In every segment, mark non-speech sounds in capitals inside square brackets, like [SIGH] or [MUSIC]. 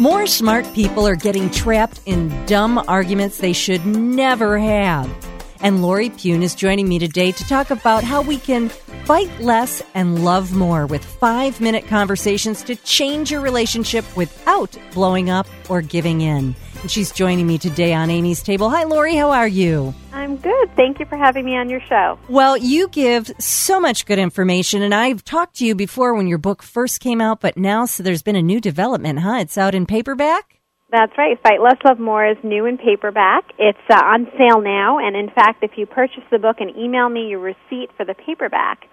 More smart people are getting trapped in dumb arguments they should never have. And Laurie Puhn is joining me today to talk about how we can fight less and love more with five minute conversations to change your relationship without blowing up or giving in. And she's joining me today on Amy's Table. Hi, Laurie. How are you? I'm good. Thank you for having me on your show. Well, you give so much good information, and I've talked to you before when your book first came out, but now so there's been a new development, huh? It's out in paperback? That's right. Fight Less, Love More is new in paperback. It's uh, on sale now, and in fact, if you purchase the book and email me your receipt for the paperback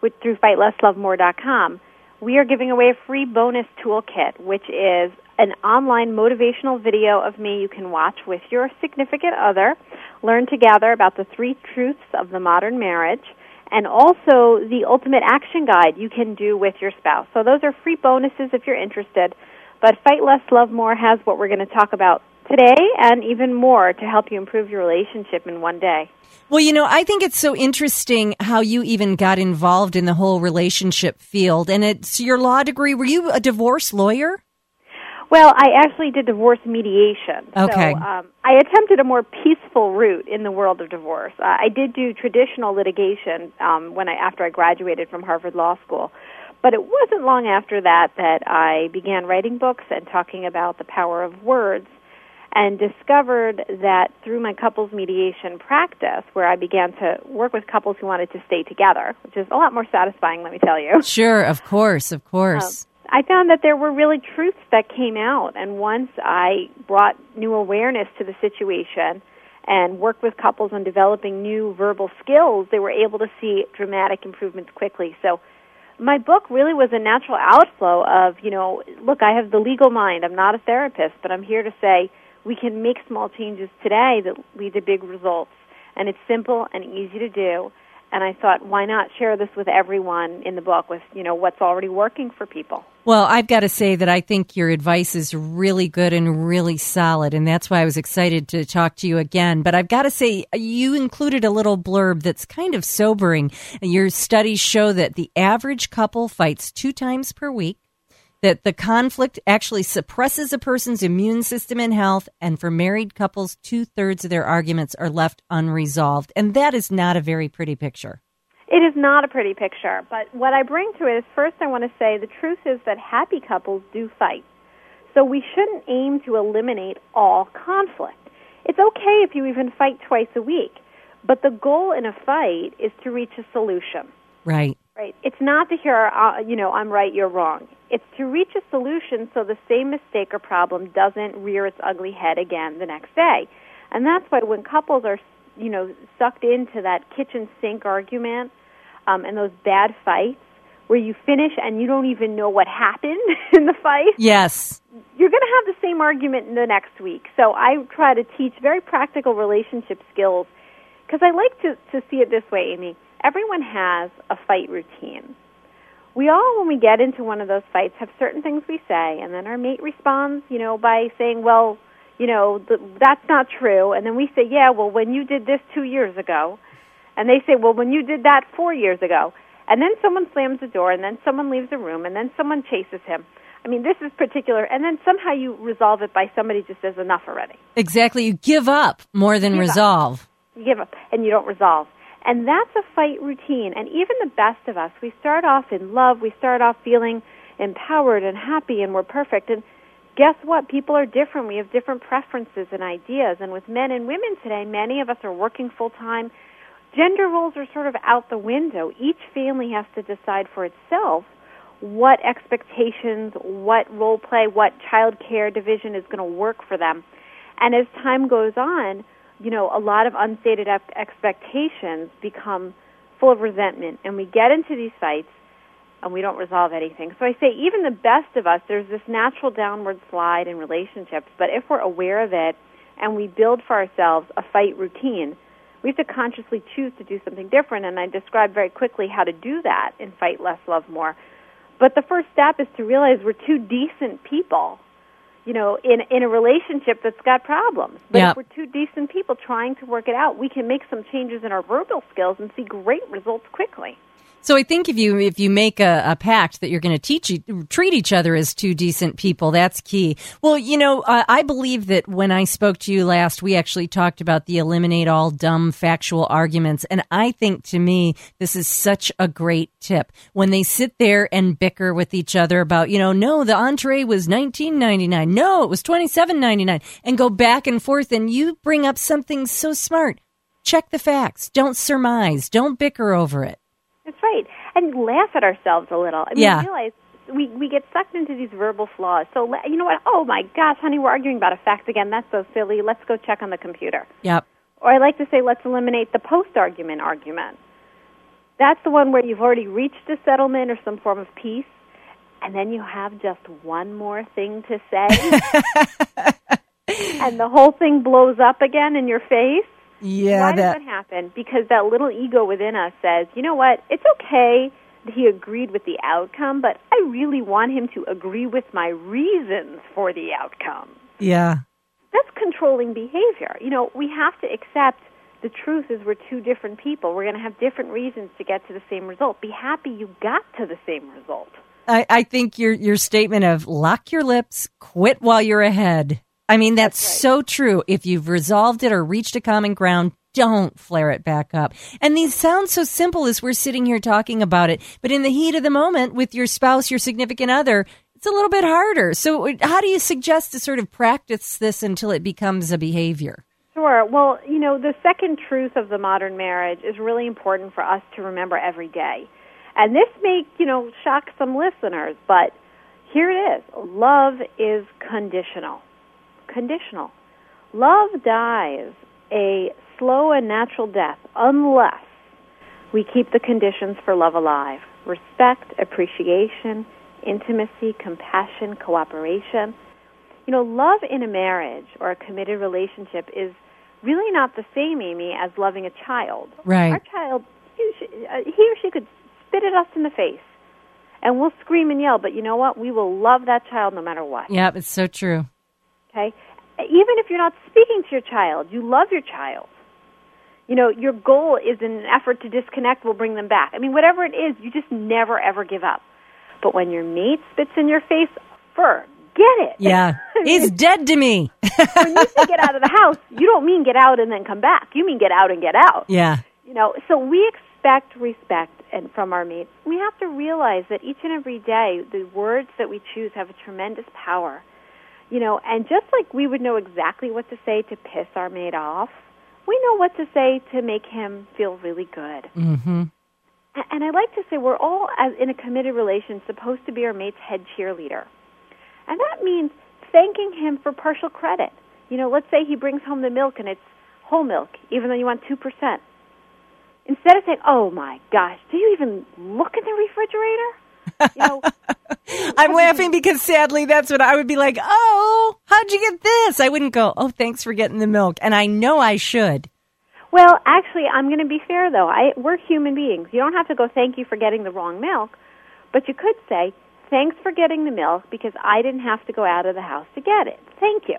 with, through FightLessLoveMore.com, we are giving away a free bonus toolkit, which is an online motivational video of me you can watch with your significant other, learn together about the three truths of the modern marriage, and also the ultimate action guide you can do with your spouse. So those are free bonuses if you're interested. But Fight Less, Love More has what we're going to talk about today and even more to help you improve your relationship in one day. Well, you know, I think it's so interesting how you even got involved in the whole relationship field. And it's your law degree. Were you a divorce lawyer? Well, I actually did divorce mediation. Okay. So um, I attempted a more peaceful route in the world of divorce. Uh, I did do traditional litigation um, when I after I graduated from Harvard Law School, but it wasn't long after that that I began writing books and talking about the power of words, and discovered that through my couples mediation practice, where I began to work with couples who wanted to stay together, which is a lot more satisfying, let me tell you. Sure, of course, of course. Um, I found that there were really truths that came out, and once I brought new awareness to the situation and worked with couples on developing new verbal skills, they were able to see dramatic improvements quickly. So, my book really was a natural outflow of, you know, look, I have the legal mind. I'm not a therapist, but I'm here to say we can make small changes today that lead to big results. And it's simple and easy to do and I thought, why not share this with everyone in the book with, you know, what's already working for people? Well, I've got to say that I think your advice is really good and really solid, and that's why I was excited to talk to you again. But I've got to say, you included a little blurb that's kind of sobering. Your studies show that the average couple fights two times per week that the conflict actually suppresses a person's immune system and health. And for married couples, two thirds of their arguments are left unresolved. And that is not a very pretty picture. It is not a pretty picture. But what I bring to it is first, I want to say the truth is that happy couples do fight. So we shouldn't aim to eliminate all conflict. It's okay if you even fight twice a week. But the goal in a fight is to reach a solution. Right. Right. It's not to hear, uh, you know, I'm right, you're wrong. It's to reach a solution so the same mistake or problem doesn't rear its ugly head again the next day. And that's why when couples are, you know, sucked into that kitchen sink argument um, and those bad fights where you finish and you don't even know what happened [LAUGHS] in the fight. Yes. You're going to have the same argument in the next week. So I try to teach very practical relationship skills because I like to, to see it this way, Amy everyone has a fight routine. We all, when we get into one of those fights, have certain things we say, and then our mate responds, you know, by saying, well, you know, the, that's not true. And then we say, yeah, well, when you did this two years ago. And they say, well, when you did that four years ago. And then someone slams the door, and then someone leaves the room, and then someone chases him. I mean, this is particular, and then somehow you resolve it by somebody just says enough already. Exactly. You give up more than give resolve. Up. You give up, and you don't resolve. And that's a fight routine. And even the best of us, we start off in love, we start off feeling empowered and happy and we're perfect. And guess what? People are different. We have different preferences and ideas. And with men and women today, many of us are working full time. Gender roles are sort of out the window. Each family has to decide for itself what expectations, what role play, what child care division is going to work for them. And as time goes on, you know, a lot of unstated expectations become full of resentment, and we get into these fights and we don't resolve anything. So I say, even the best of us, there's this natural downward slide in relationships, but if we're aware of it and we build for ourselves a fight routine, we have to consciously choose to do something different, and I describe very quickly how to do that in Fight Less, Love More. But the first step is to realize we're two decent people you know, in in a relationship that's got problems. But yep. if we're two decent people trying to work it out, we can make some changes in our verbal skills and see great results quickly. So I think if you if you make a, a pact that you're going to teach treat each other as two decent people, that's key. Well, you know, uh, I believe that when I spoke to you last, we actually talked about the eliminate all dumb factual arguments, and I think to me this is such a great tip when they sit there and bicker with each other about, you know, no, the entree was 19.99, no, it was 27.99, and go back and forth, and you bring up something so smart. Check the facts. Don't surmise. Don't bicker over it. That's right. And laugh at ourselves a little. I mean, Yeah. realize we, we get sucked into these verbal flaws. So, you know what? Oh my gosh, honey, we're arguing about a fact again. That's so silly. Let's go check on the computer. Yep. Or I like to say, let's eliminate the post argument argument. That's the one where you've already reached a settlement or some form of peace, and then you have just one more thing to say, [LAUGHS] and the whole thing blows up again in your face. Yeah, Why that does that happen? Because that little ego within us says, you know what, it's okay that he agreed with the outcome, but I really want him to agree with my reasons for the outcome. yeah. That's controlling behavior. You know, we have to accept the truth is we're two different people. We're going to have different reasons to get to the same result. Be happy you got to the same result. I, I think your your statement of lock your lips, quit while you're ahead. I mean, that's, That's right. so true. If you've resolved it or reached a common ground, don't flare it back up. And these sound so simple as we're sitting here talking about it, but in the heat of the moment with your spouse, your significant other, it's a little bit harder. So, how do you suggest to sort of practice this until it becomes a behavior? Sure. Well, you know, the second truth of the modern marriage is really important for us to remember every day. And this may, you know, shock some listeners, but here it is. Love is conditional. Conditional. Love dies a slow and natural death unless we keep the conditions for love alive. Respect, appreciation, intimacy, compassion, cooperation. You know, love in a marriage or a committed relationship is really not the same, Amy, as loving a child. Right. Our child, he uh, he or she could spit at us in the face, and we'll scream and yell, but you know what? We will love that child no matter what. Yeah, it's so true. Okay? Even if you're not speaking to your child, you love your child. You know, your goal is in an effort to disconnect will bring them back. I mean, whatever it is, you just never ever give up. But when your mate spits in your face, forget it. Yeah. [LAUGHS] He's dead to me. [LAUGHS] when you say get out of the house, you don't mean get out and then come back. You mean get out and get out. yeah. You know, so we expect respect and from our mates. We have to realize that each and every day the words that we choose have a tremendous power. You know, and just like we would know exactly what to say to piss our mate off, we know what to say to make him feel really good. Mm-hmm. And I like to say we're all, as in a committed relation, supposed to be our mate's head cheerleader. And that means thanking him for partial credit. You know, let's say he brings home the milk and it's whole milk, even though you want 2%. Instead of saying, oh my gosh, do you even look in the refrigerator? [LAUGHS] You know, [LAUGHS] I'm laughing because sadly that's what I would be like, oh, how'd you get this? I wouldn't go, oh, thanks for getting the milk. And I know I should. Well, actually, I'm going to be fair though. I we're human beings. You don't have to go thank you for getting the wrong milk, but you could say thanks for getting the milk because I didn't have to go out of the house to get it. Thank you.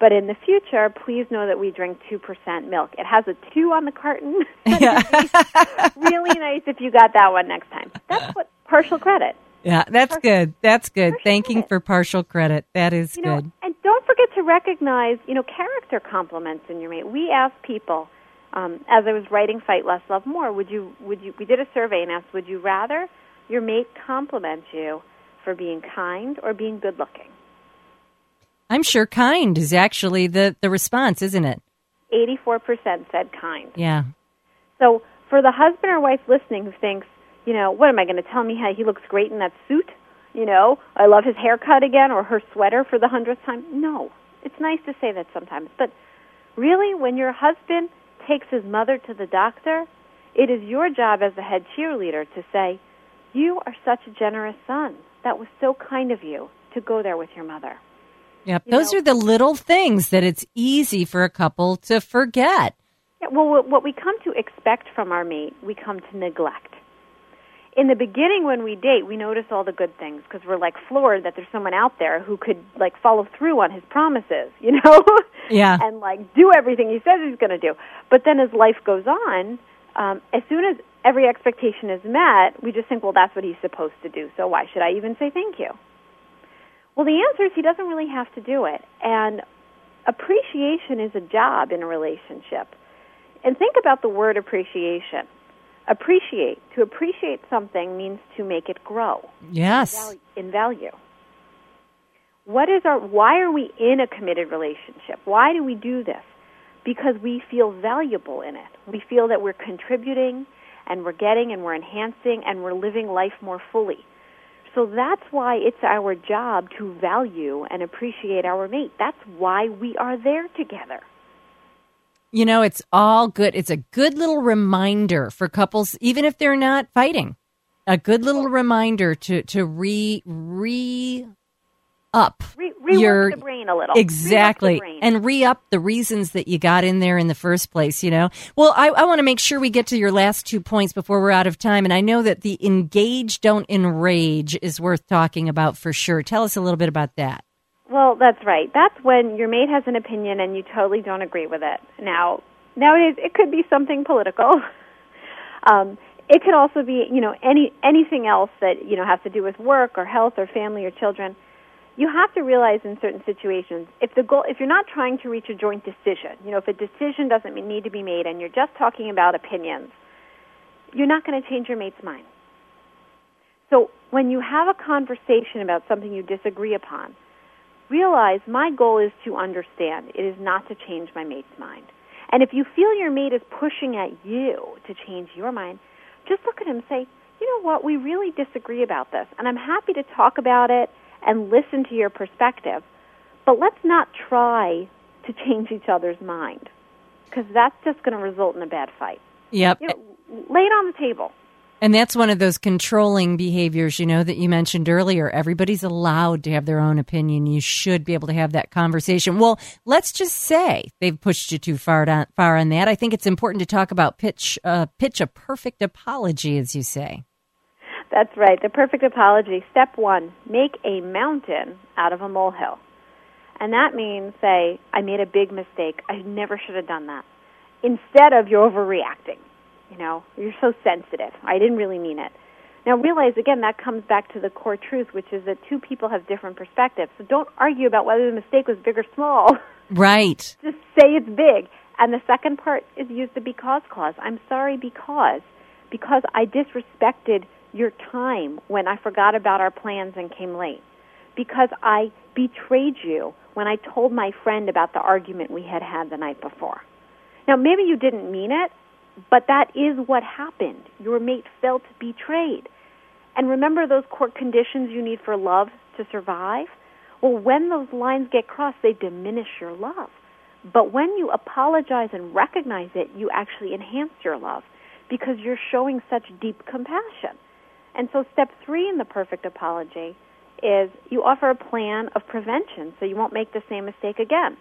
But in the future, please know that we drink 2% milk. It has a 2 on the carton. Yeah. [LAUGHS] [LAUGHS] really nice if you got that one next time. That's what partial credit. Yeah, that's good. That's good. Partial Thanking credit. for partial credit. That is You know, good. and don't forget to recognize, you know, character compliments in your mate. We asked people, um, as I was writing "Fight Less, Love More," would you, would you? We did a survey and asked, would you rather your mate compliment you for being kind or being good looking? I'm sure kind is actually the, the response, isn't it? Eighty-four percent said kind. Yeah. So for the husband or wife listening who thinks, you know, what am I going to tell me how he looks great in that suit? You know, I love his haircut again or her sweater for the hundredth time. No, it's nice to say that sometimes, but really, when your husband takes his mother to the doctor, it is your job as the head cheerleader to say, "You are such a generous son. That was so kind of you to go there with your mother." Yep. You Those know- are the little things that it's easy for a couple to forget. Yeah, well, what- what we come to expect from our mate, we come to neglect. In the beginning, when we date, we notice all the good things because we're like floored that there's someone out there who could like follow through on his promises, [LAUGHS] you know, Yeah. and like do everything he says he's going to do. But then, as life goes on, um, as soon as every expectation is met, we just think, well, that's what he's supposed to do, so why should I even say thank you? Well, the answer is he doesn't really have to do it. And appreciation is a job in a relationship. And think about the word appreciation. Appreciate. To appreciate something means to make it grow. Yes. In value. What is our why are we in a committed relationship? Why do we do this? Because we feel valuable in it. We feel that we're contributing and we're getting and we're enhancing and we're living life more fully. So that's why it's our job to value and appreciate our mate. That's why we are there together. You know, it's all good. It's a good little reminder for couples, even if they're not fighting. A good little reminder to to re re up re- your brain a little. Exactly. and re-up the reasons that you got in there in the first place you know? Well i, I want to make sure we get to your last two points before we're out of time and i know that the engage don't enrage is worth talking about for sure. Tell us a little bit about that well that's right. That's when your mate has an opinion and you totally don't agree with it. Now nowadays it could be something political. [LAUGHS] Um, it could also be you know any anything else that you know has to do with work or health or family or children. You have to realize in certain situations if the goal if you're not trying to reach a joint decision you know if a decision doesn't need to be made and you're just talking about opinions you're not going to change your mate's mind. So when you have a conversation about something you disagree upon realize my goal is to understand it is not to change my mate's mind and if you feel your mate is pushing at you to change your mind just look at him and say you know what we really disagree about this and i'm happy to talk about it and listen to your perspective. But let's not try to change each other's mind because that's just going to result in a bad fight. Yep. You know, lay it on the table. And that's one of those controlling behaviors, you know, that you mentioned earlier. Everybody's allowed to have their own opinion. You should be able to have that conversation. Well, let's just say they've pushed you too far on, far on that. I think it's important to talk about pitch, uh, pitch a perfect apology, as you say. That's right. The perfect apology. Step one make a mountain out of a molehill. And that means say, I made a big mistake. I never should have done that. Instead of you're overreacting. You know, you're so sensitive. I didn't really mean it. Now realize again that comes back to the core truth, which is that two people have different perspectives. So don't argue about whether the mistake was big or small. [LAUGHS] Right. Just say it's big. And the second part is use the because clause. I'm sorry because because I disrespected your time when I forgot about our plans and came late. Because I betrayed you when I told my friend about the argument we had had the night before. Now, maybe you didn't mean it, but that is what happened. Your mate felt betrayed. And remember those core conditions you need for love to survive? Well, when those lines get crossed, they diminish your love. But when you apologize and recognize it, you actually enhance your love because you're showing such deep compassion. And so, step three in the perfect apology is you offer a plan of prevention so you won't make the same mistake again.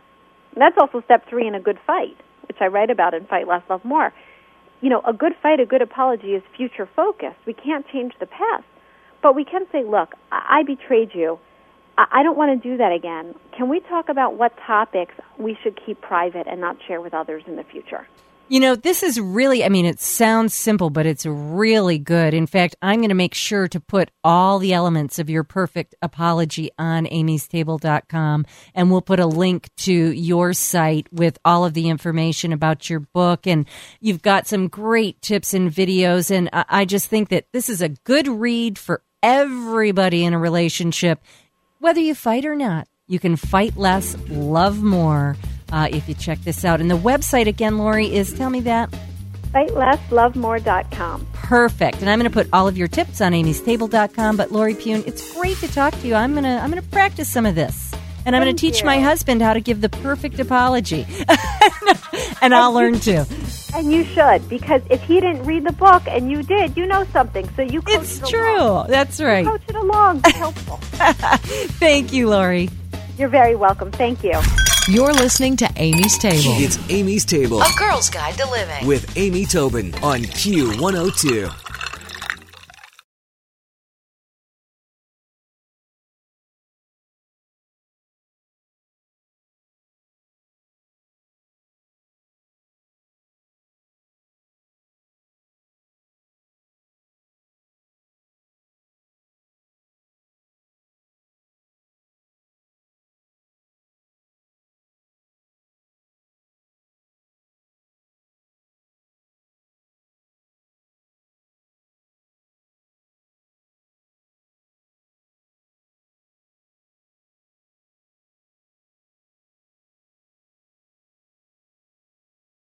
And that's also step three in a good fight, which I write about in Fight Less, Love More. You know, a good fight, a good apology is future focused. We can't change the past, but we can say, look, I, I betrayed you. I-, I don't want to do that again. Can we talk about what topics we should keep private and not share with others in the future? You know, this is really, I mean, it sounds simple, but it's really good. In fact, I'm going to make sure to put all the elements of your perfect apology on amystable.com. And we'll put a link to your site with all of the information about your book. And you've got some great tips and videos. And I just think that this is a good read for everybody in a relationship, whether you fight or not. You can fight less, love more uh, if you check this out. And the website again, Laurie, is tell me that. FightLessLoveMore.com. Perfect. And I'm going to put all of your tips on Amy's amystable.com. But Laurie Puhn, it's great to talk to you. I'm going to I'm going to practice some of this. And I'm going to teach you. my husband how to give the perfect apology. [LAUGHS] and I'll learn too. And you should, because if he didn't read the book and you did, you know something. So you coach It's it true. Along. That's right. Coach it along. Helpful. Thank you, Laurie. You're very welcome. Thank you. You're listening to Amy's Table. It's Amy's Table A girl's guide to living. with Amy Tobin on Q102.